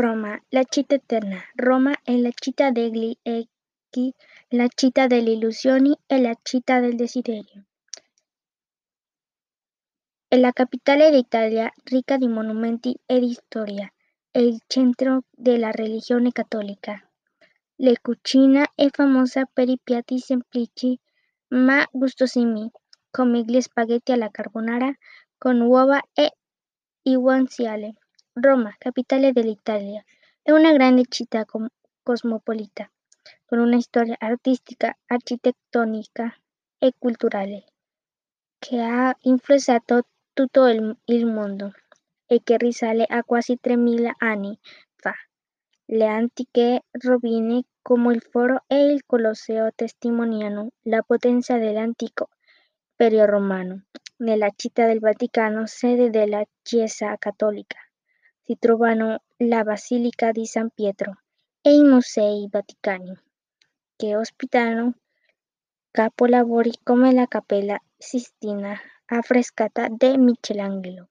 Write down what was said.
Roma, la città eterna. Roma è la città degli echi, la città delle illusioni e la città del desiderio. È la capitale d'Italia, ricca di monumenti e di storia, è il centro della religione cattolica. La cucina è famosa per i piatti semplici ma gustosissimi, come gli spaghetti alla carbonara con uova e il guanciale. Roma, capitale dell'Italia, è una grande città cosmopolita, con una storia artistica, architettonica e culturale che ha influenzato tutto il mondo e che risale a quasi 3.000 anni fa. Le antiche rovine come il Foro e il Colosseo testimoniano la potenza dell'antico Imperio Romano. Nella città del Vaticano, sede della Chiesa Cattolica, si trovano la Basilica di San Pietro e i Musei Vaticani, che ospitano capolavori come la Cappella Sistina affrescata di Michelangelo.